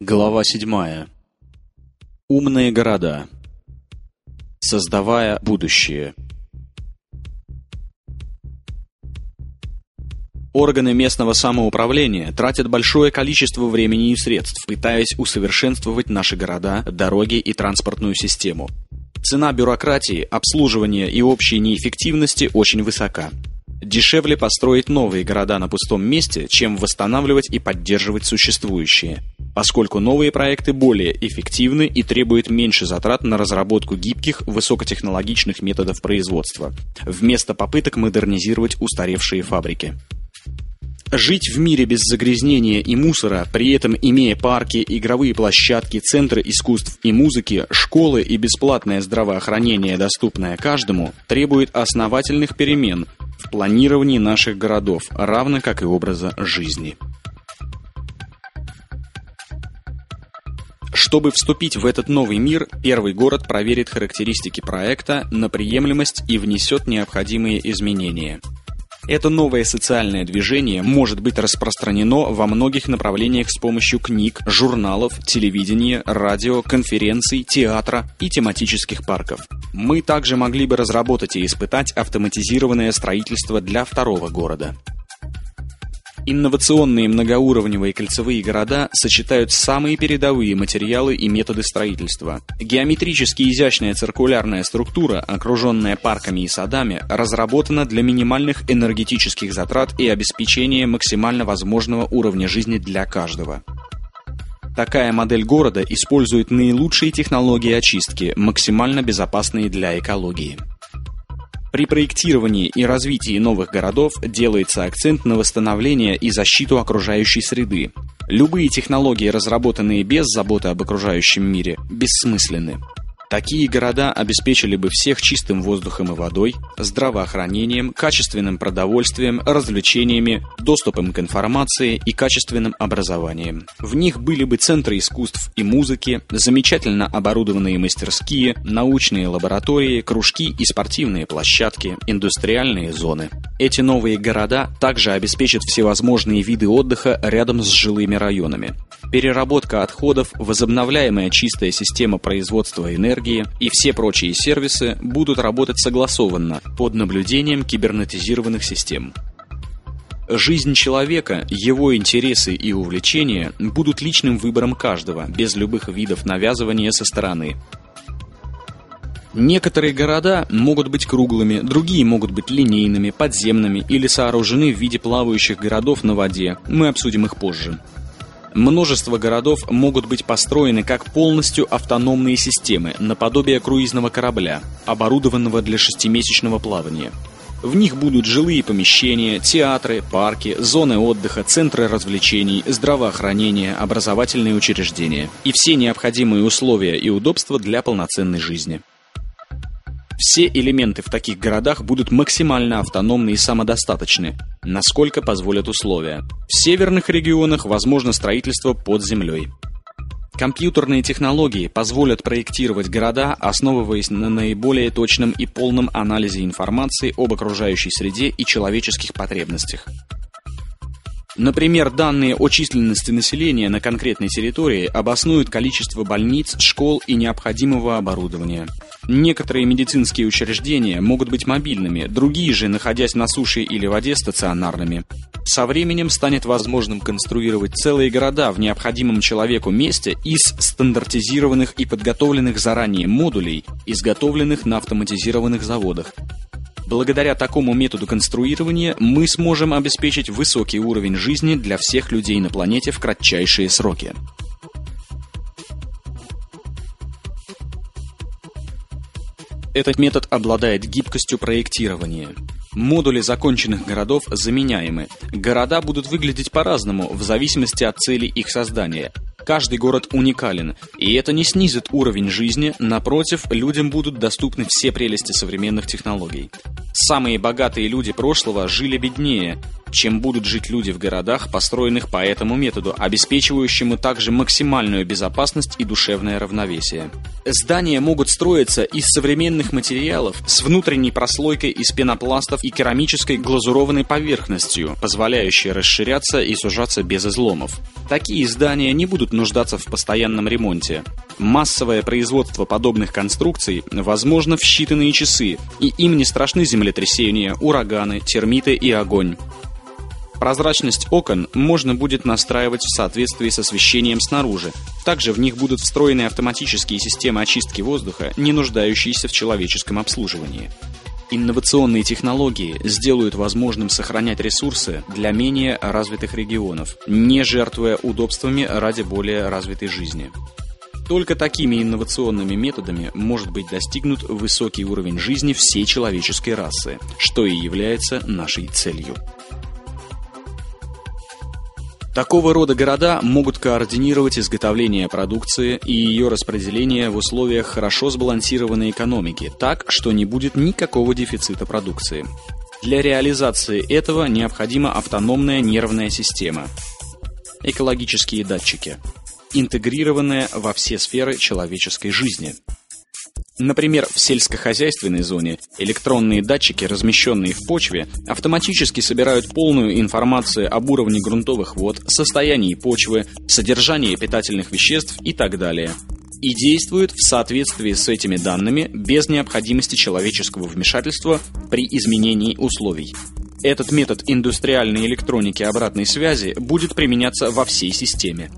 Глава 7. Умные города. Создавая будущее. Органы местного самоуправления тратят большое количество времени и средств, пытаясь усовершенствовать наши города, дороги и транспортную систему. Цена бюрократии, обслуживания и общей неэффективности очень высока. Дешевле построить новые города на пустом месте, чем восстанавливать и поддерживать существующие – поскольку новые проекты более эффективны и требуют меньше затрат на разработку гибких, высокотехнологичных методов производства, вместо попыток модернизировать устаревшие фабрики. Жить в мире без загрязнения и мусора, при этом имея парки, игровые площадки, центры искусств и музыки, школы и бесплатное здравоохранение, доступное каждому, требует основательных перемен в планировании наших городов, равно как и образа жизни. Чтобы вступить в этот новый мир, первый город проверит характеристики проекта на приемлемость и внесет необходимые изменения. Это новое социальное движение может быть распространено во многих направлениях с помощью книг, журналов, телевидения, радио, конференций, театра и тематических парков. Мы также могли бы разработать и испытать автоматизированное строительство для второго города. Инновационные многоуровневые кольцевые города сочетают самые передовые материалы и методы строительства. Геометрически изящная циркулярная структура, окруженная парками и садами, разработана для минимальных энергетических затрат и обеспечения максимально возможного уровня жизни для каждого. Такая модель города использует наилучшие технологии очистки, максимально безопасные для экологии. При проектировании и развитии новых городов делается акцент на восстановление и защиту окружающей среды. Любые технологии, разработанные без заботы об окружающем мире, бессмысленны. Такие города обеспечили бы всех чистым воздухом и водой, здравоохранением, качественным продовольствием, развлечениями, доступом к информации и качественным образованием. В них были бы центры искусств и музыки, замечательно оборудованные мастерские, научные лаборатории, кружки и спортивные площадки, индустриальные зоны. Эти новые города также обеспечат всевозможные виды отдыха рядом с жилыми районами. Переработка отходов, возобновляемая чистая система производства энергии и все прочие сервисы будут работать согласованно под наблюдением кибернетизированных систем. Жизнь человека, его интересы и увлечения будут личным выбором каждого, без любых видов навязывания со стороны. Некоторые города могут быть круглыми, другие могут быть линейными, подземными или сооружены в виде плавающих городов на воде. Мы обсудим их позже. Множество городов могут быть построены как полностью автономные системы, наподобие круизного корабля, оборудованного для шестимесячного плавания. В них будут жилые помещения, театры, парки, зоны отдыха, центры развлечений, здравоохранение, образовательные учреждения и все необходимые условия и удобства для полноценной жизни. Все элементы в таких городах будут максимально автономны и самодостаточны, насколько позволят условия. В северных регионах возможно строительство под землей. Компьютерные технологии позволят проектировать города, основываясь на наиболее точном и полном анализе информации об окружающей среде и человеческих потребностях. Например, данные о численности населения на конкретной территории обоснуют количество больниц, школ и необходимого оборудования. Некоторые медицинские учреждения могут быть мобильными, другие же, находясь на суше или воде, стационарными. Со временем станет возможным конструировать целые города в необходимом человеку месте из стандартизированных и подготовленных заранее модулей, изготовленных на автоматизированных заводах. Благодаря такому методу конструирования мы сможем обеспечить высокий уровень жизни для всех людей на планете в кратчайшие сроки. Этот метод обладает гибкостью проектирования. Модули законченных городов заменяемы. Города будут выглядеть по-разному в зависимости от цели их создания. Каждый город уникален, и это не снизит уровень жизни, напротив, людям будут доступны все прелести современных технологий. Самые богатые люди прошлого жили беднее, чем будут жить люди в городах, построенных по этому методу, обеспечивающему также максимальную безопасность и душевное равновесие. Здания могут строиться из современных материалов с внутренней прослойкой из пенопластов и керамической глазурованной поверхностью, позволяющей расширяться и сужаться без изломов. Такие здания не будут нуждаться в постоянном ремонте. Массовое производство подобных конструкций возможно в считанные часы, и им не страшны землетрясения, ураганы, термиты и огонь. Прозрачность окон можно будет настраивать в соответствии с освещением снаружи. Также в них будут встроены автоматические системы очистки воздуха, не нуждающиеся в человеческом обслуживании. Инновационные технологии сделают возможным сохранять ресурсы для менее развитых регионов, не жертвуя удобствами ради более развитой жизни. Только такими инновационными методами может быть достигнут высокий уровень жизни всей человеческой расы, что и является нашей целью. Такого рода города могут координировать изготовление продукции и ее распределение в условиях хорошо сбалансированной экономики, так, что не будет никакого дефицита продукции. Для реализации этого необходима автономная нервная система, экологические датчики, интегрированная во все сферы человеческой жизни – Например, в сельскохозяйственной зоне электронные датчики, размещенные в почве, автоматически собирают полную информацию об уровне грунтовых вод, состоянии почвы, содержании питательных веществ и так далее. И действуют в соответствии с этими данными без необходимости человеческого вмешательства при изменении условий. Этот метод индустриальной электроники обратной связи будет применяться во всей системе.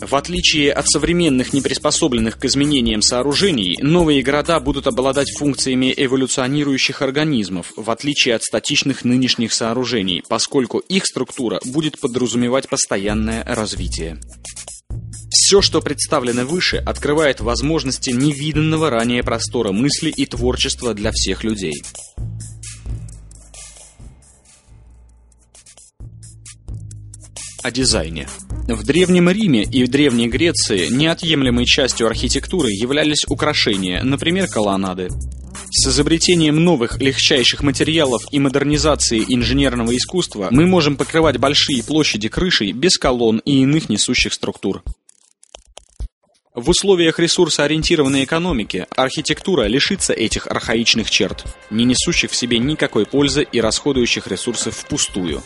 В отличие от современных неприспособленных к изменениям сооружений, новые города будут обладать функциями эволюционирующих организмов, в отличие от статичных нынешних сооружений, поскольку их структура будет подразумевать постоянное развитие. Все, что представлено выше, открывает возможности невиданного ранее простора мысли и творчества для всех людей. О дизайне. В Древнем Риме и в Древней Греции неотъемлемой частью архитектуры являлись украшения, например, колоннады. С изобретением новых легчайших материалов и модернизацией инженерного искусства мы можем покрывать большие площади крышей без колонн и иных несущих структур. В условиях ресурсоориентированной экономики архитектура лишится этих архаичных черт, не несущих в себе никакой пользы и расходующих ресурсы впустую.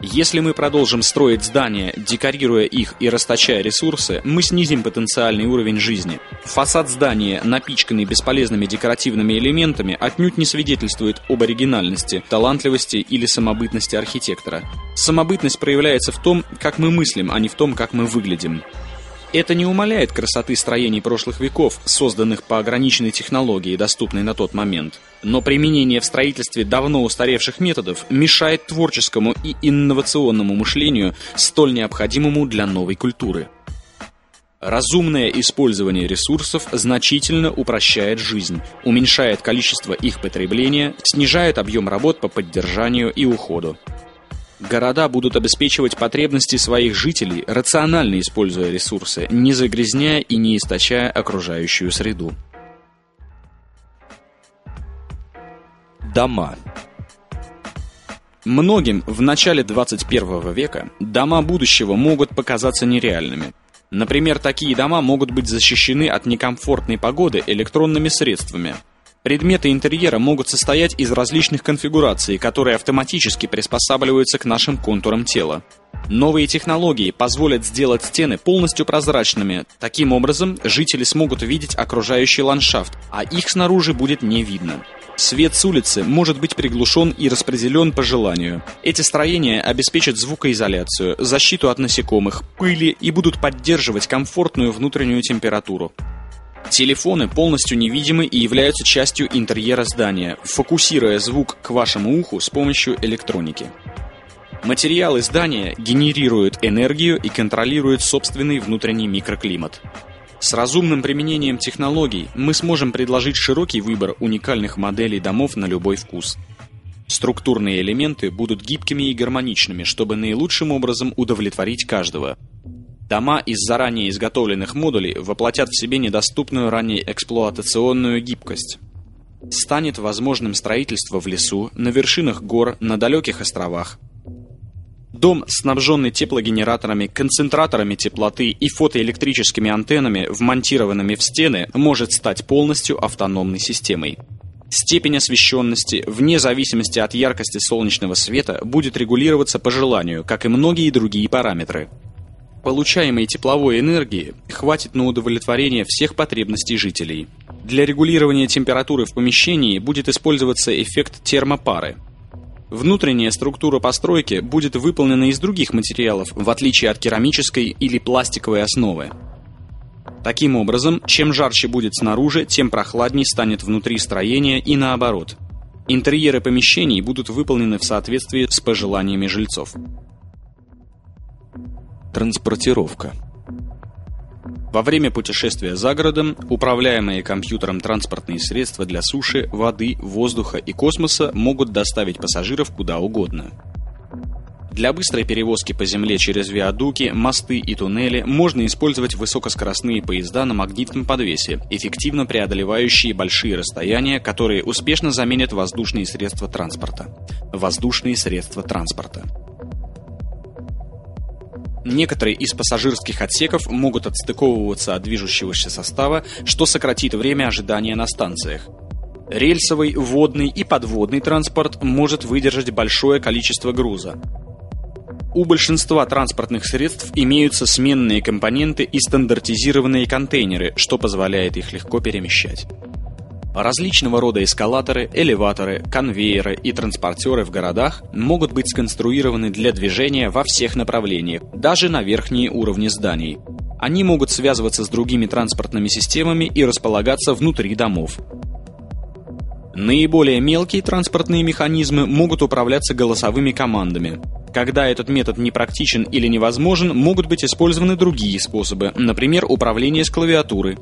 Если мы продолжим строить здания, декорируя их и расточая ресурсы, мы снизим потенциальный уровень жизни. Фасад здания, напичканный бесполезными декоративными элементами, отнюдь не свидетельствует об оригинальности, талантливости или самобытности архитектора. Самобытность проявляется в том, как мы мыслим, а не в том, как мы выглядим. Это не умаляет красоты строений прошлых веков, созданных по ограниченной технологии, доступной на тот момент. Но применение в строительстве давно устаревших методов мешает творческому и инновационному мышлению, столь необходимому для новой культуры. Разумное использование ресурсов значительно упрощает жизнь, уменьшает количество их потребления, снижает объем работ по поддержанию и уходу. Города будут обеспечивать потребности своих жителей, рационально используя ресурсы, не загрязняя и не истощая окружающую среду. Дома Многим в начале 21 века дома будущего могут показаться нереальными. Например, такие дома могут быть защищены от некомфортной погоды электронными средствами – Предметы интерьера могут состоять из различных конфигураций, которые автоматически приспосабливаются к нашим контурам тела. Новые технологии позволят сделать стены полностью прозрачными. Таким образом, жители смогут видеть окружающий ландшафт, а их снаружи будет не видно. Свет с улицы может быть приглушен и распределен по желанию. Эти строения обеспечат звукоизоляцию, защиту от насекомых, пыли и будут поддерживать комфортную внутреннюю температуру. Телефоны полностью невидимы и являются частью интерьера здания, фокусируя звук к вашему уху с помощью электроники. Материалы здания генерируют энергию и контролируют собственный внутренний микроклимат. С разумным применением технологий мы сможем предложить широкий выбор уникальных моделей домов на любой вкус. Структурные элементы будут гибкими и гармоничными, чтобы наилучшим образом удовлетворить каждого – Дома из заранее изготовленных модулей воплотят в себе недоступную ранее эксплуатационную гибкость. станет возможным строительство в лесу, на вершинах гор, на далеких островах. Дом, снабженный теплогенераторами, концентраторами теплоты и фотоэлектрическими антеннами, вмонтированными в стены, может стать полностью автономной системой. Степень освещенности, вне зависимости от яркости солнечного света, будет регулироваться по желанию, как и многие другие параметры. Получаемой тепловой энергии хватит на удовлетворение всех потребностей жителей. Для регулирования температуры в помещении будет использоваться эффект термопары. Внутренняя структура постройки будет выполнена из других материалов, в отличие от керамической или пластиковой основы. Таким образом, чем жарче будет снаружи, тем прохладней станет внутри строения и наоборот. Интерьеры помещений будут выполнены в соответствии с пожеланиями жильцов. Транспортировка во время путешествия за городом управляемые компьютером транспортные средства для суши, воды, воздуха и космоса могут доставить пассажиров куда угодно. Для быстрой перевозки по земле через виадуки, мосты и туннели можно использовать высокоскоростные поезда на магнитном подвесе, эффективно преодолевающие большие расстояния, которые успешно заменят воздушные средства транспорта. Воздушные средства транспорта. Некоторые из пассажирских отсеков могут отстыковываться от движущегося состава, что сократит время ожидания на станциях. Рельсовый, водный и подводный транспорт может выдержать большое количество груза. У большинства транспортных средств имеются сменные компоненты и стандартизированные контейнеры, что позволяет их легко перемещать. Различного рода эскалаторы, элеваторы, конвейеры и транспортеры в городах могут быть сконструированы для движения во всех направлениях, даже на верхние уровни зданий. Они могут связываться с другими транспортными системами и располагаться внутри домов. Наиболее мелкие транспортные механизмы могут управляться голосовыми командами. Когда этот метод непрактичен или невозможен, могут быть использованы другие способы, например, управление с клавиатуры.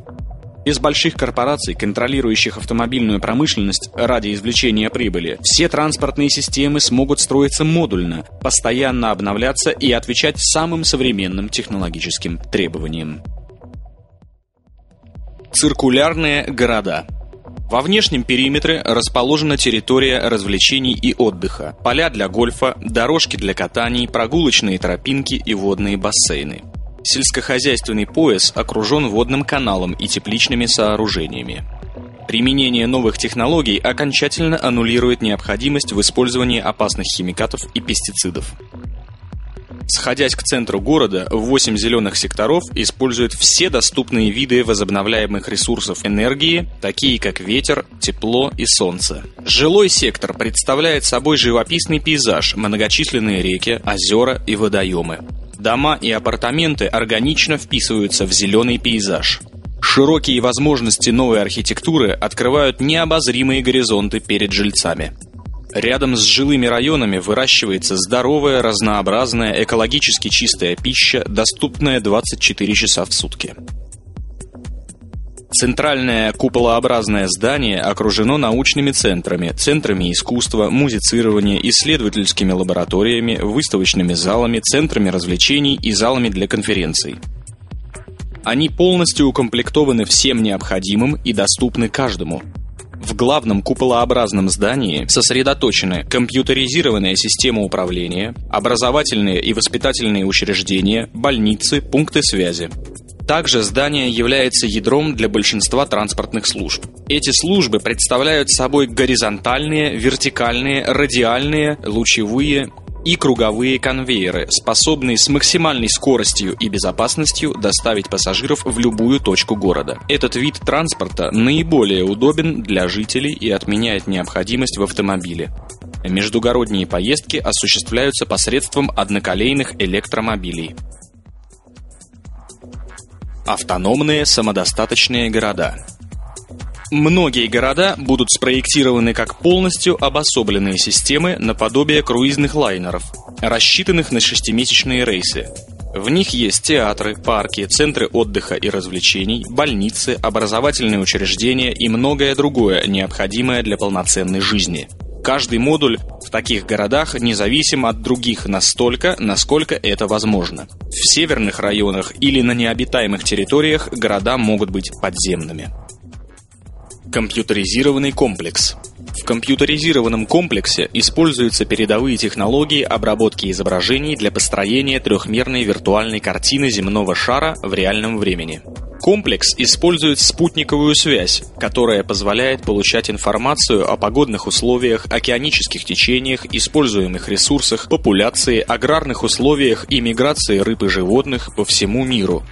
Без больших корпораций, контролирующих автомобильную промышленность ради извлечения прибыли, все транспортные системы смогут строиться модульно, постоянно обновляться и отвечать самым современным технологическим требованиям. Циркулярные города во внешнем периметре расположена территория развлечений и отдыха, поля для гольфа, дорожки для катаний, прогулочные тропинки и водные бассейны. Сельскохозяйственный пояс окружен водным каналом и тепличными сооружениями. Применение новых технологий окончательно аннулирует необходимость в использовании опасных химикатов и пестицидов. Сходясь к центру города, 8 зеленых секторов используют все доступные виды возобновляемых ресурсов энергии, такие как ветер, тепло и солнце. Жилой сектор представляет собой живописный пейзаж, многочисленные реки, озера и водоемы. Дома и апартаменты органично вписываются в зеленый пейзаж. Широкие возможности новой архитектуры открывают необозримые горизонты перед жильцами. Рядом с жилыми районами выращивается здоровая, разнообразная, экологически чистая пища, доступная 24 часа в сутки. Центральное куполообразное здание окружено научными центрами, центрами искусства, музицирования, исследовательскими лабораториями, выставочными залами, центрами развлечений и залами для конференций. Они полностью укомплектованы всем необходимым и доступны каждому. В главном куполообразном здании сосредоточены компьютеризированная система управления, образовательные и воспитательные учреждения, больницы, пункты связи. Также здание является ядром для большинства транспортных служб. Эти службы представляют собой горизонтальные, вертикальные, радиальные, лучевые и круговые конвейеры, способные с максимальной скоростью и безопасностью доставить пассажиров в любую точку города. Этот вид транспорта наиболее удобен для жителей и отменяет необходимость в автомобиле. Междугородние поездки осуществляются посредством одноколейных электромобилей. Автономные самодостаточные города. Многие города будут спроектированы как полностью обособленные системы наподобие круизных лайнеров, рассчитанных на шестимесячные рейсы. В них есть театры, парки, центры отдыха и развлечений, больницы, образовательные учреждения и многое другое, необходимое для полноценной жизни – Каждый модуль в таких городах независим от других настолько, насколько это возможно. В северных районах или на необитаемых территориях города могут быть подземными. Компьютеризированный комплекс. В компьютеризированном комплексе используются передовые технологии обработки изображений для построения трехмерной виртуальной картины земного шара в реальном времени. Комплекс использует спутниковую связь, которая позволяет получать информацию о погодных условиях, океанических течениях, используемых ресурсах, популяции, аграрных условиях и миграции рыб и животных по всему миру,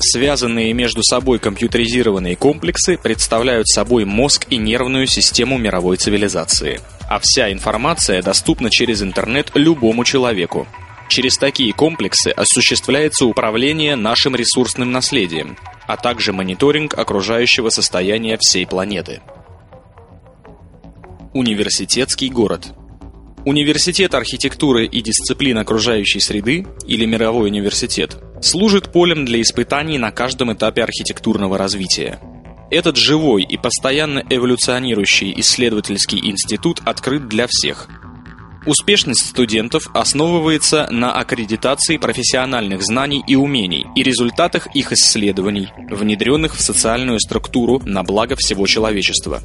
Связанные между собой компьютеризированные комплексы представляют собой мозг и нервную систему мировой цивилизации. А вся информация доступна через интернет любому человеку. Через такие комплексы осуществляется управление нашим ресурсным наследием, а также мониторинг окружающего состояния всей планеты. Университетский город – Университет архитектуры и дисциплин окружающей среды, или мировой университет, служит полем для испытаний на каждом этапе архитектурного развития. Этот живой и постоянно эволюционирующий исследовательский институт открыт для всех. Успешность студентов основывается на аккредитации профессиональных знаний и умений и результатах их исследований, внедренных в социальную структуру на благо всего человечества.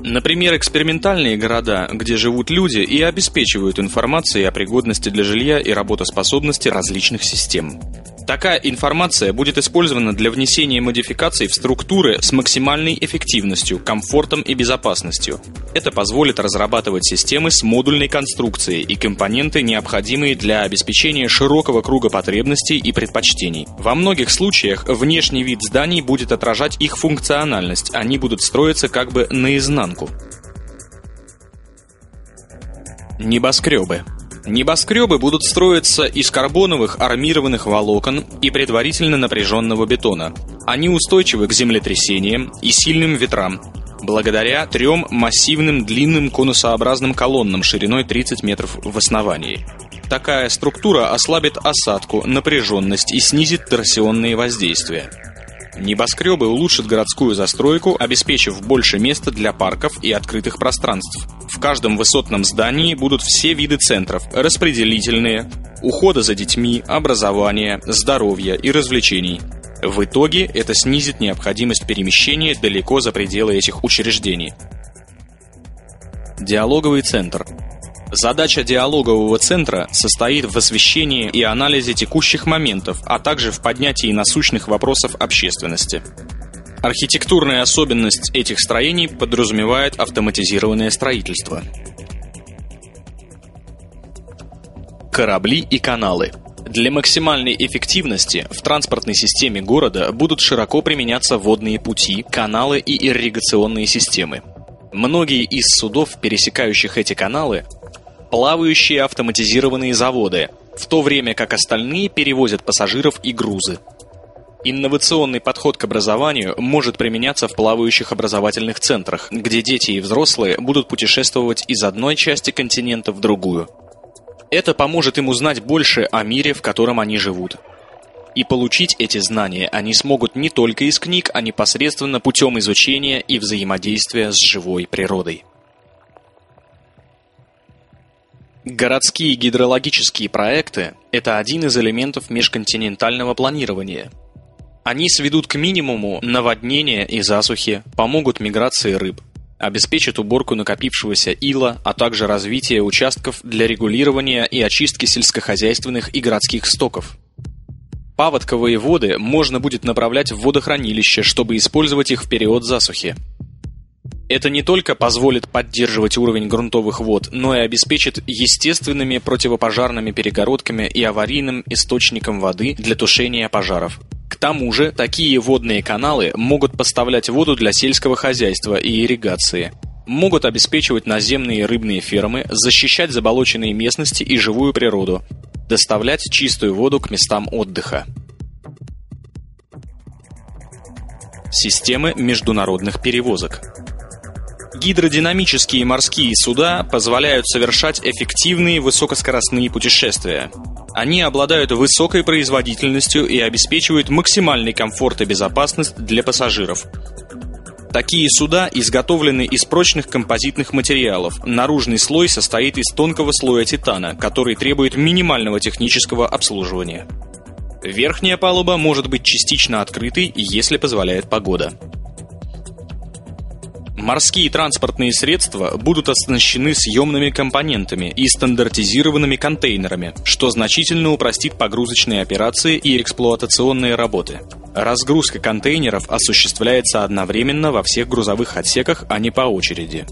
Например, экспериментальные города, где живут люди и обеспечивают информацией о пригодности для жилья и работоспособности различных систем. Такая информация будет использована для внесения модификаций в структуры с максимальной эффективностью, комфортом и безопасностью. Это позволит разрабатывать системы с модульной конструкцией и компоненты, необходимые для обеспечения широкого круга потребностей и предпочтений. Во многих случаях внешний вид зданий будет отражать их функциональность, они будут строиться как бы наизнанку. Небоскребы Небоскребы будут строиться из карбоновых армированных волокон и предварительно напряженного бетона. Они устойчивы к землетрясениям и сильным ветрам, благодаря трем массивным длинным конусообразным колоннам шириной 30 метров в основании. Такая структура ослабит осадку, напряженность и снизит торсионные воздействия. Небоскребы улучшат городскую застройку, обеспечив больше места для парков и открытых пространств. В каждом высотном здании будут все виды центров – распределительные, ухода за детьми, образования, здоровья и развлечений. В итоге это снизит необходимость перемещения далеко за пределы этих учреждений. Диалоговый центр – Задача диалогового центра состоит в освещении и анализе текущих моментов, а также в поднятии насущных вопросов общественности. Архитектурная особенность этих строений подразумевает автоматизированное строительство. Корабли и каналы для максимальной эффективности в транспортной системе города будут широко применяться водные пути, каналы и ирригационные системы. Многие из судов, пересекающих эти каналы, плавающие автоматизированные заводы, в то время как остальные перевозят пассажиров и грузы. Инновационный подход к образованию может применяться в плавающих образовательных центрах, где дети и взрослые будут путешествовать из одной части континента в другую. Это поможет им узнать больше о мире, в котором они живут. И получить эти знания они смогут не только из книг, а непосредственно путем изучения и взаимодействия с живой природой. Городские гидрологические проекты – это один из элементов межконтинентального планирования. Они сведут к минимуму наводнения и засухи, помогут миграции рыб, обеспечат уборку накопившегося ила, а также развитие участков для регулирования и очистки сельскохозяйственных и городских стоков. Паводковые воды можно будет направлять в водохранилище, чтобы использовать их в период засухи. Это не только позволит поддерживать уровень грунтовых вод, но и обеспечит естественными противопожарными перегородками и аварийным источником воды для тушения пожаров. К тому же, такие водные каналы могут поставлять воду для сельского хозяйства и ирригации, могут обеспечивать наземные рыбные фермы, защищать заболоченные местности и живую природу, доставлять чистую воду к местам отдыха. Системы международных перевозок Гидродинамические морские суда позволяют совершать эффективные высокоскоростные путешествия. Они обладают высокой производительностью и обеспечивают максимальный комфорт и безопасность для пассажиров. Такие суда изготовлены из прочных композитных материалов. Наружный слой состоит из тонкого слоя титана, который требует минимального технического обслуживания. Верхняя палуба может быть частично открытой, если позволяет погода. Морские транспортные средства будут оснащены съемными компонентами и стандартизированными контейнерами, что значительно упростит погрузочные операции и эксплуатационные работы. Разгрузка контейнеров осуществляется одновременно во всех грузовых отсеках, а не по очереди.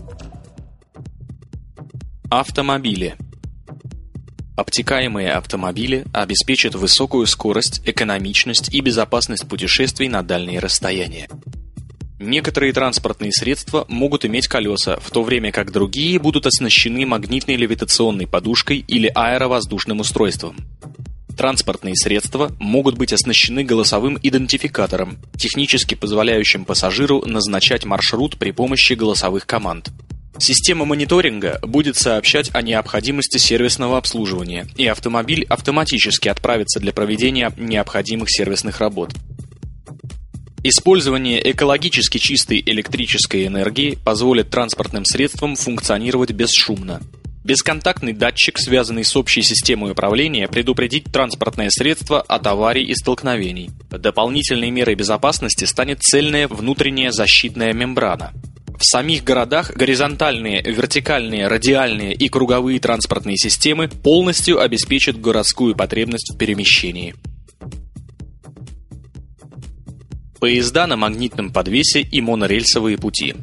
Автомобили Обтекаемые автомобили обеспечат высокую скорость, экономичность и безопасность путешествий на дальние расстояния. Некоторые транспортные средства могут иметь колеса, в то время как другие будут оснащены магнитной левитационной подушкой или аэровоздушным устройством. Транспортные средства могут быть оснащены голосовым идентификатором, технически позволяющим пассажиру назначать маршрут при помощи голосовых команд. Система мониторинга будет сообщать о необходимости сервисного обслуживания, и автомобиль автоматически отправится для проведения необходимых сервисных работ. Использование экологически чистой электрической энергии позволит транспортным средствам функционировать бесшумно. Бесконтактный датчик, связанный с общей системой управления, предупредит транспортное средство от аварий и столкновений. Дополнительной мерой безопасности станет цельная внутренняя защитная мембрана. В самих городах горизонтальные, вертикальные, радиальные и круговые транспортные системы полностью обеспечат городскую потребность в перемещении. Поезда на магнитном подвесе и монорельсовые пути.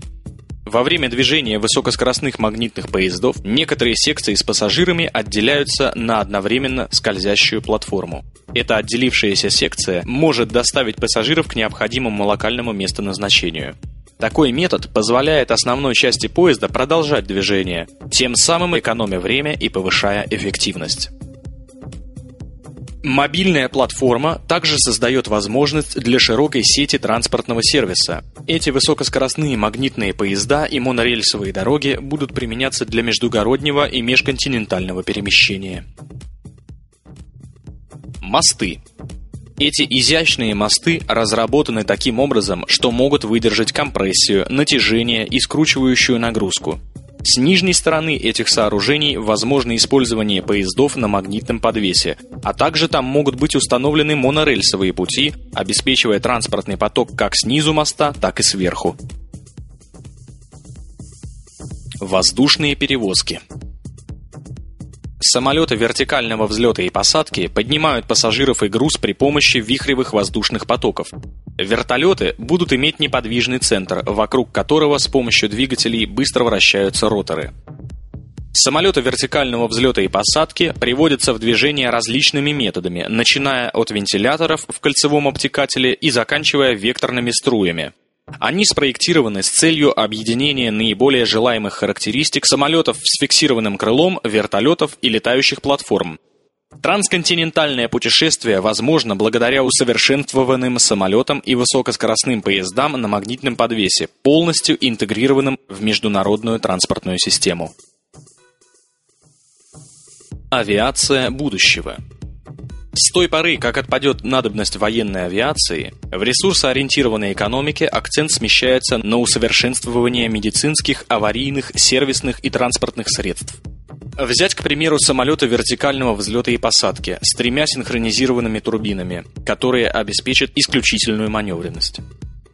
Во время движения высокоскоростных магнитных поездов некоторые секции с пассажирами отделяются на одновременно скользящую платформу. Эта отделившаяся секция может доставить пассажиров к необходимому локальному местоназначению. Такой метод позволяет основной части поезда продолжать движение, тем самым экономя время и повышая эффективность. Мобильная платформа также создает возможность для широкой сети транспортного сервиса. Эти высокоскоростные магнитные поезда и монорельсовые дороги будут применяться для междугороднего и межконтинентального перемещения. Мосты. Эти изящные мосты разработаны таким образом, что могут выдержать компрессию, натяжение и скручивающую нагрузку. С нижней стороны этих сооружений возможно использование поездов на магнитном подвесе, а также там могут быть установлены монорельсовые пути, обеспечивая транспортный поток как снизу моста, так и сверху. Воздушные перевозки Самолеты вертикального взлета и посадки поднимают пассажиров и груз при помощи вихревых воздушных потоков. Вертолеты будут иметь неподвижный центр, вокруг которого с помощью двигателей быстро вращаются роторы. Самолеты вертикального взлета и посадки приводятся в движение различными методами, начиная от вентиляторов в кольцевом обтекателе и заканчивая векторными струями. Они спроектированы с целью объединения наиболее желаемых характеристик самолетов с фиксированным крылом, вертолетов и летающих платформ. Трансконтинентальное путешествие возможно благодаря усовершенствованным самолетам и высокоскоростным поездам на магнитном подвесе, полностью интегрированным в международную транспортную систему. Авиация будущего – с той поры, как отпадет надобность военной авиации, в ресурсоориентированной экономике акцент смещается на усовершенствование медицинских, аварийных, сервисных и транспортных средств. Взять, к примеру, самолеты вертикального взлета и посадки с тремя синхронизированными турбинами, которые обеспечат исключительную маневренность.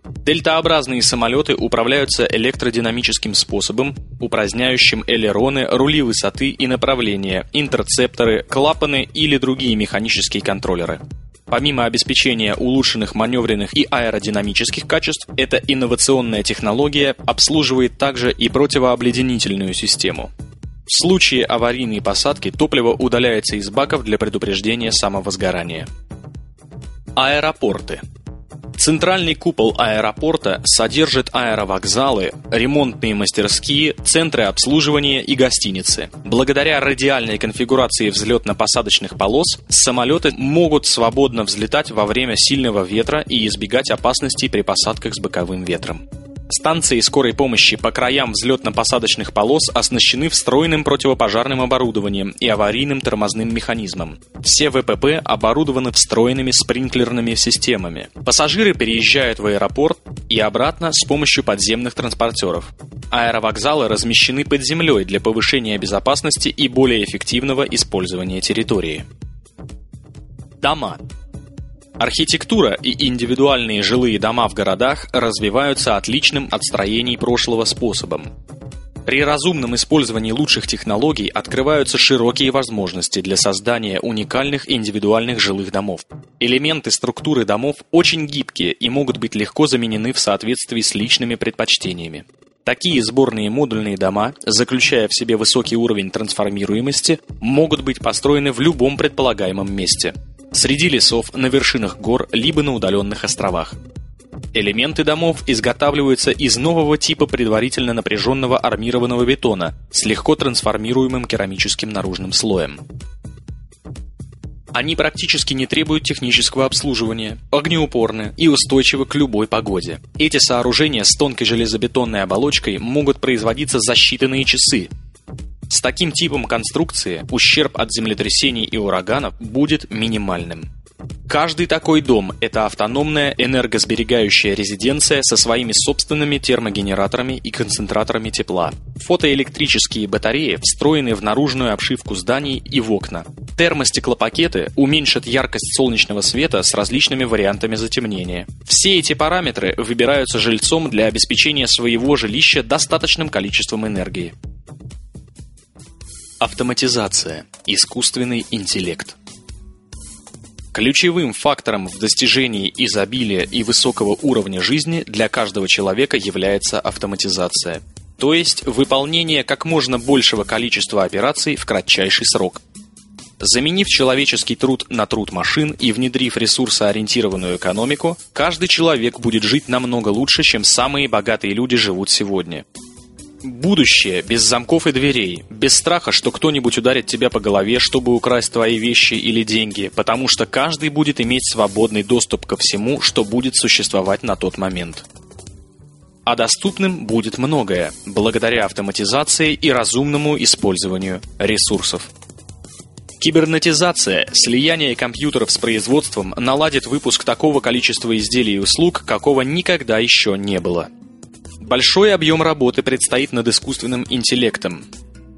Дельтаобразные самолеты управляются электродинамическим способом, упраздняющим элероны, рули высоты и направления, интерцепторы, клапаны или другие механические контроллеры. Помимо обеспечения улучшенных маневренных и аэродинамических качеств, эта инновационная технология обслуживает также и противообледенительную систему. В случае аварийной посадки топливо удаляется из баков для предупреждения самовозгорания. Аэропорты – Центральный купол аэропорта содержит аэровокзалы, ремонтные мастерские, центры обслуживания и гостиницы. Благодаря радиальной конфигурации взлетно-посадочных полос, самолеты могут свободно взлетать во время сильного ветра и избегать опасностей при посадках с боковым ветром. Станции скорой помощи по краям взлетно-посадочных полос оснащены встроенным противопожарным оборудованием и аварийным тормозным механизмом. Все ВПП оборудованы встроенными спринклерными системами. Пассажиры переезжают в аэропорт и обратно с помощью подземных транспортеров. Аэровокзалы размещены под землей для повышения безопасности и более эффективного использования территории. Дома. Архитектура и индивидуальные жилые дома в городах развиваются отличным от строений прошлого способом. При разумном использовании лучших технологий открываются широкие возможности для создания уникальных индивидуальных жилых домов. Элементы структуры домов очень гибкие и могут быть легко заменены в соответствии с личными предпочтениями. Такие сборные модульные дома, заключая в себе высокий уровень трансформируемости, могут быть построены в любом предполагаемом месте. Среди лесов, на вершинах гор, либо на удаленных островах. Элементы домов изготавливаются из нового типа предварительно напряженного армированного бетона с легко трансформируемым керамическим наружным слоем. Они практически не требуют технического обслуживания, огнеупорны и устойчивы к любой погоде. Эти сооружения с тонкой железобетонной оболочкой могут производиться за считанные часы. С таким типом конструкции ущерб от землетрясений и ураганов будет минимальным. Каждый такой дом – это автономная энергосберегающая резиденция со своими собственными термогенераторами и концентраторами тепла. Фотоэлектрические батареи встроены в наружную обшивку зданий и в окна. Термостеклопакеты уменьшат яркость солнечного света с различными вариантами затемнения. Все эти параметры выбираются жильцом для обеспечения своего жилища достаточным количеством энергии. Автоматизация. Искусственный интеллект. Ключевым фактором в достижении изобилия и высокого уровня жизни для каждого человека является автоматизация, то есть выполнение как можно большего количества операций в кратчайший срок. Заменив человеческий труд на труд машин и внедрив ресурсоориентированную экономику, каждый человек будет жить намного лучше, чем самые богатые люди живут сегодня. Будущее без замков и дверей, без страха, что кто-нибудь ударит тебя по голове, чтобы украсть твои вещи или деньги, потому что каждый будет иметь свободный доступ ко всему, что будет существовать на тот момент. А доступным будет многое, благодаря автоматизации и разумному использованию ресурсов. Кибернетизация, слияние компьютеров с производством наладит выпуск такого количества изделий и услуг, какого никогда еще не было – Большой объем работы предстоит над искусственным интеллектом.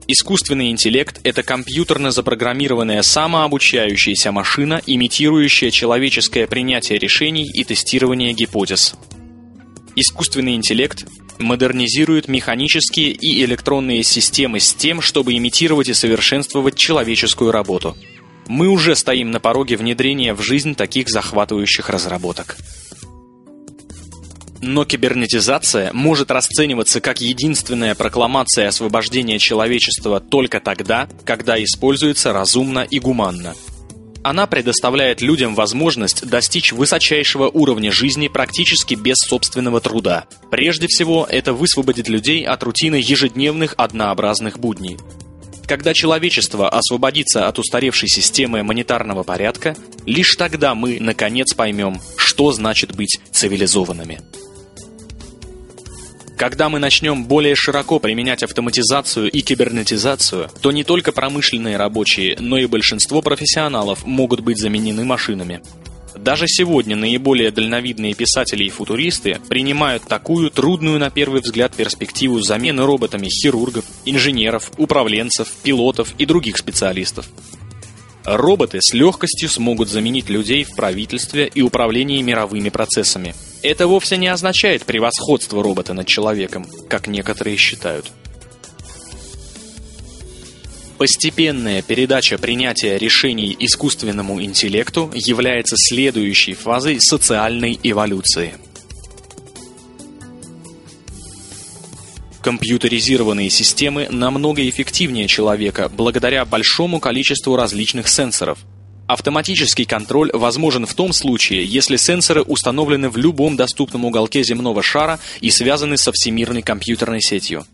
Искусственный интеллект – это компьютерно запрограммированная самообучающаяся машина, имитирующая человеческое принятие решений и тестирование гипотез. Искусственный интеллект модернизирует механические и электронные системы с тем, чтобы имитировать и совершенствовать человеческую работу. Мы уже стоим на пороге внедрения в жизнь таких захватывающих разработок. Но кибернетизация может расцениваться как единственная прокламация освобождения человечества только тогда, когда используется разумно и гуманно. Она предоставляет людям возможность достичь высочайшего уровня жизни практически без собственного труда. Прежде всего, это высвободит людей от рутины ежедневных однообразных будней. Когда человечество освободится от устаревшей системы монетарного порядка, лишь тогда мы, наконец, поймем, что значит быть цивилизованными. Когда мы начнем более широко применять автоматизацию и кибернетизацию, то не только промышленные рабочие, но и большинство профессионалов могут быть заменены машинами. Даже сегодня наиболее дальновидные писатели и футуристы принимают такую трудную на первый взгляд перспективу замены роботами хирургов, инженеров, управленцев, пилотов и других специалистов. Роботы с легкостью смогут заменить людей в правительстве и управлении мировыми процессами. Это вовсе не означает превосходство робота над человеком, как некоторые считают. Постепенная передача принятия решений искусственному интеллекту является следующей фазой социальной эволюции – Компьютеризированные системы намного эффективнее человека благодаря большому количеству различных сенсоров. Автоматический контроль возможен в том случае, если сенсоры установлены в любом доступном уголке земного шара и связаны со всемирной компьютерной сетью.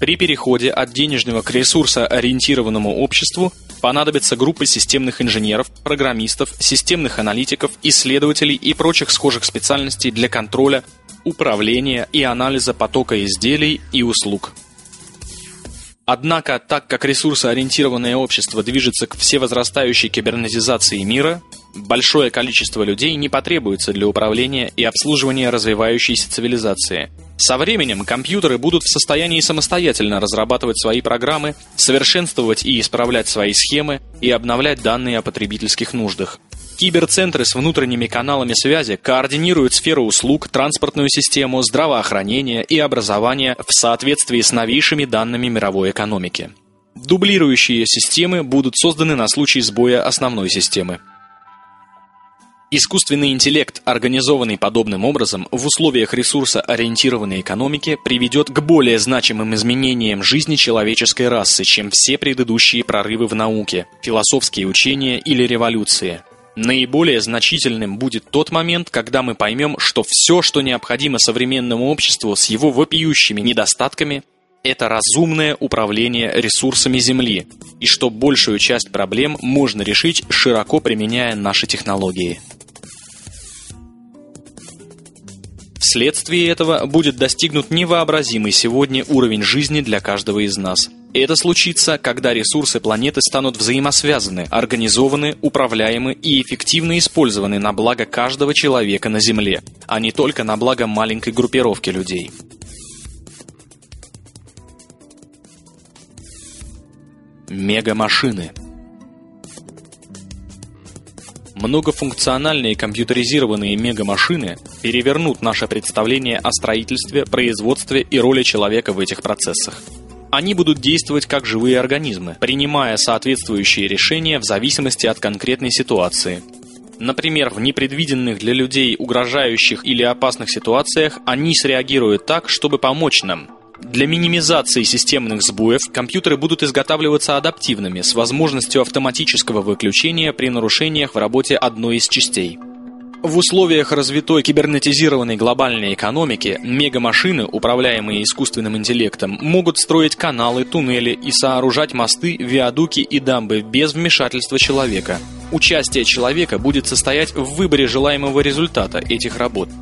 При переходе от денежного к ресурсоориентированному обществу понадобится группа системных инженеров, программистов, системных аналитиков, исследователей и прочих схожих специальностей для контроля, управления и анализа потока изделий и услуг. Однако, так как ресурсоориентированное общество движется к всевозрастающей кибернетизации мира, большое количество людей не потребуется для управления и обслуживания развивающейся цивилизации. Со временем компьютеры будут в состоянии самостоятельно разрабатывать свои программы, совершенствовать и исправлять свои схемы и обновлять данные о потребительских нуждах. Киберцентры с внутренними каналами связи координируют сферу услуг, транспортную систему, здравоохранение и образование в соответствии с новейшими данными мировой экономики. Дублирующие системы будут созданы на случай сбоя основной системы. Искусственный интеллект, организованный подобным образом, в условиях ресурсоориентированной экономики приведет к более значимым изменениям жизни человеческой расы, чем все предыдущие прорывы в науке, философские учения или революции. Наиболее значительным будет тот момент, когда мы поймем, что все, что необходимо современному обществу с его вопиющими недостатками, это разумное управление ресурсами Земли, и что большую часть проблем можно решить, широко применяя наши технологии. Вследствие этого будет достигнут невообразимый сегодня уровень жизни для каждого из нас. Это случится, когда ресурсы планеты станут взаимосвязаны, организованы, управляемы и эффективно использованы на благо каждого человека на Земле, а не только на благо маленькой группировки людей. Мегамашины – Многофункциональные компьютеризированные мегамашины перевернут наше представление о строительстве, производстве и роли человека в этих процессах. Они будут действовать как живые организмы, принимая соответствующие решения в зависимости от конкретной ситуации. Например, в непредвиденных для людей угрожающих или опасных ситуациях они среагируют так, чтобы помочь нам, для минимизации системных сбоев компьютеры будут изготавливаться адаптивными с возможностью автоматического выключения при нарушениях в работе одной из частей. В условиях развитой кибернетизированной глобальной экономики мегамашины, управляемые искусственным интеллектом, могут строить каналы, туннели и сооружать мосты, виадуки и дамбы без вмешательства человека. Участие человека будет состоять в выборе желаемого результата этих работ –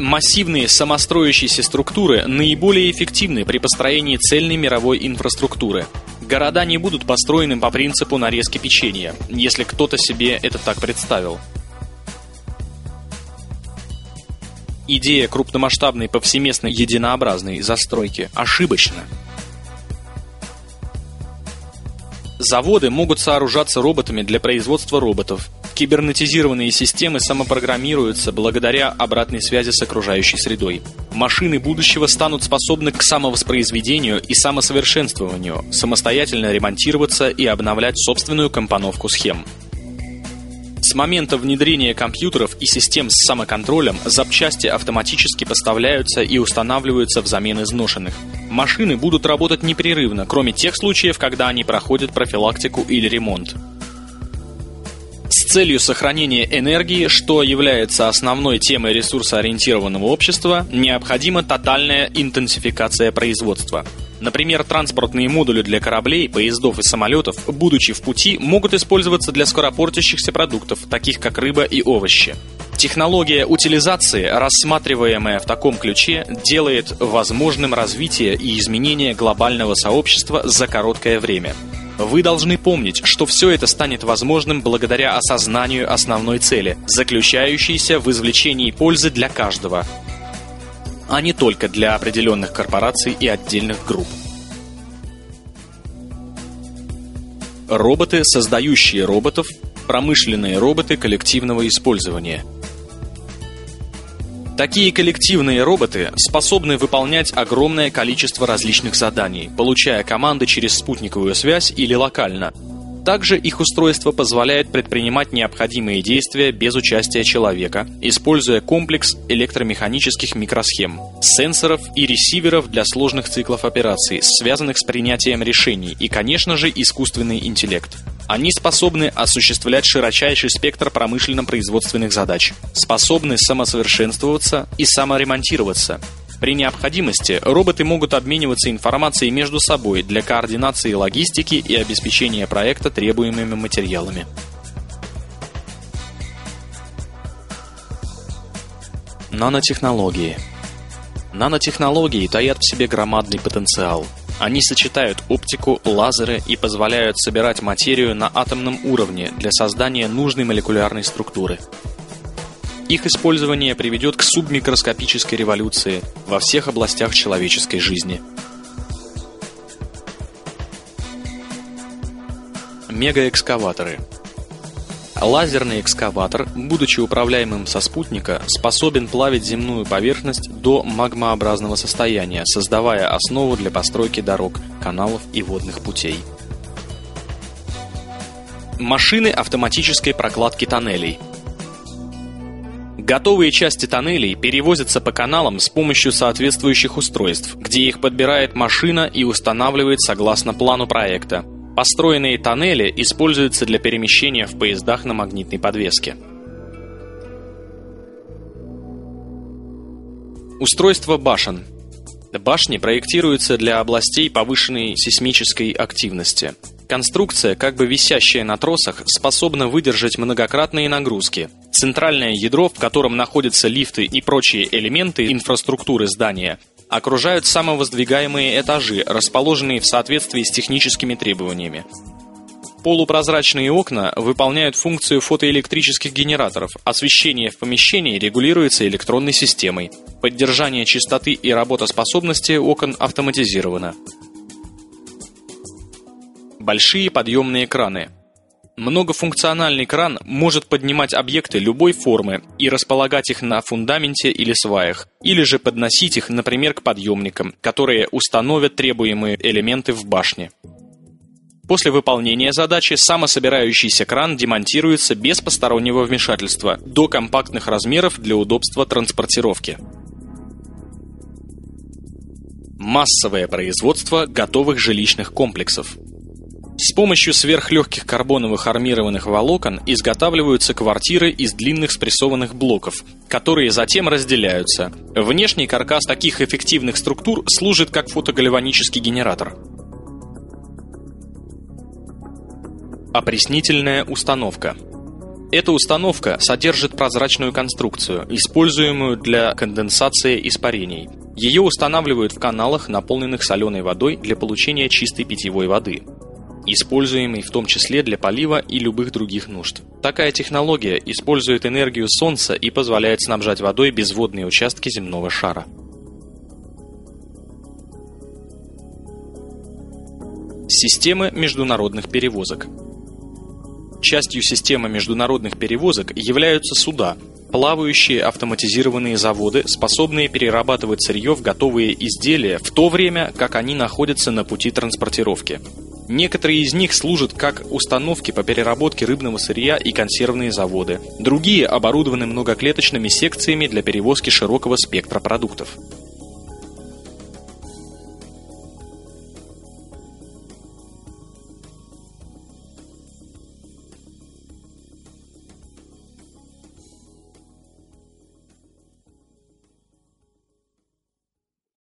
Массивные самостроящиеся структуры наиболее эффективны при построении цельной мировой инфраструктуры. Города не будут построены по принципу нарезки печенья, если кто-то себе это так представил. Идея крупномасштабной повсеместной единообразной застройки ошибочна. Заводы могут сооружаться роботами для производства роботов, Кибернетизированные системы самопрограммируются благодаря обратной связи с окружающей средой. Машины будущего станут способны к самовоспроизведению и самосовершенствованию, самостоятельно ремонтироваться и обновлять собственную компоновку схем. С момента внедрения компьютеров и систем с самоконтролем запчасти автоматически поставляются и устанавливаются взамен изношенных. Машины будут работать непрерывно, кроме тех случаев, когда они проходят профилактику или ремонт целью сохранения энергии, что является основной темой ресурсоориентированного общества, необходима тотальная интенсификация производства. Например, транспортные модули для кораблей, поездов и самолетов, будучи в пути, могут использоваться для скоропортящихся продуктов, таких как рыба и овощи. Технология утилизации, рассматриваемая в таком ключе, делает возможным развитие и изменение глобального сообщества за короткое время – вы должны помнить, что все это станет возможным благодаря осознанию основной цели, заключающейся в извлечении пользы для каждого, а не только для определенных корпораций и отдельных групп. Роботы, создающие роботов, промышленные роботы коллективного использования – Такие коллективные роботы способны выполнять огромное количество различных заданий, получая команды через спутниковую связь или локально. Также их устройство позволяет предпринимать необходимые действия без участия человека, используя комплекс электромеханических микросхем, сенсоров и ресиверов для сложных циклов операций, связанных с принятием решений и, конечно же, искусственный интеллект. Они способны осуществлять широчайший спектр промышленно-производственных задач, способны самосовершенствоваться и саморемонтироваться. При необходимости роботы могут обмениваться информацией между собой для координации логистики и обеспечения проекта требуемыми материалами. Нанотехнологии Нанотехнологии таят в себе громадный потенциал – они сочетают оптику, лазеры и позволяют собирать материю на атомном уровне для создания нужной молекулярной структуры. Их использование приведет к субмикроскопической революции во всех областях человеческой жизни. Мегаэкскаваторы – Лазерный экскаватор, будучи управляемым со спутника, способен плавить земную поверхность до магмообразного состояния, создавая основу для постройки дорог, каналов и водных путей. Машины автоматической прокладки тоннелей Готовые части тоннелей перевозятся по каналам с помощью соответствующих устройств, где их подбирает машина и устанавливает согласно плану проекта. Построенные тоннели используются для перемещения в поездах на магнитной подвеске. Устройство башен. Башни проектируются для областей повышенной сейсмической активности. Конструкция, как бы висящая на тросах, способна выдержать многократные нагрузки. Центральное ядро, в котором находятся лифты и прочие элементы инфраструктуры здания, окружают самовоздвигаемые этажи, расположенные в соответствии с техническими требованиями. Полупрозрачные окна выполняют функцию фотоэлектрических генераторов. Освещение в помещении регулируется электронной системой. Поддержание чистоты и работоспособности окон автоматизировано. Большие подъемные краны – Многофункциональный кран может поднимать объекты любой формы и располагать их на фундаменте или сваях, или же подносить их, например, к подъемникам, которые установят требуемые элементы в башне. После выполнения задачи самособирающийся кран демонтируется без постороннего вмешательства до компактных размеров для удобства транспортировки. Массовое производство готовых жилищных комплексов – с помощью сверхлегких карбоновых армированных волокон изготавливаются квартиры из длинных спрессованных блоков, которые затем разделяются. Внешний каркас таких эффективных структур служит как фотогальванический генератор. Опреснительная установка эта установка содержит прозрачную конструкцию, используемую для конденсации испарений. Ее устанавливают в каналах, наполненных соленой водой для получения чистой питьевой воды используемый в том числе для полива и любых других нужд. Такая технология использует энергию Солнца и позволяет снабжать водой безводные участки земного шара. Системы международных перевозок Частью системы международных перевозок являются суда, плавающие автоматизированные заводы, способные перерабатывать сырье в готовые изделия в то время, как они находятся на пути транспортировки. Некоторые из них служат как установки по переработке рыбного сырья и консервные заводы. Другие оборудованы многоклеточными секциями для перевозки широкого спектра продуктов.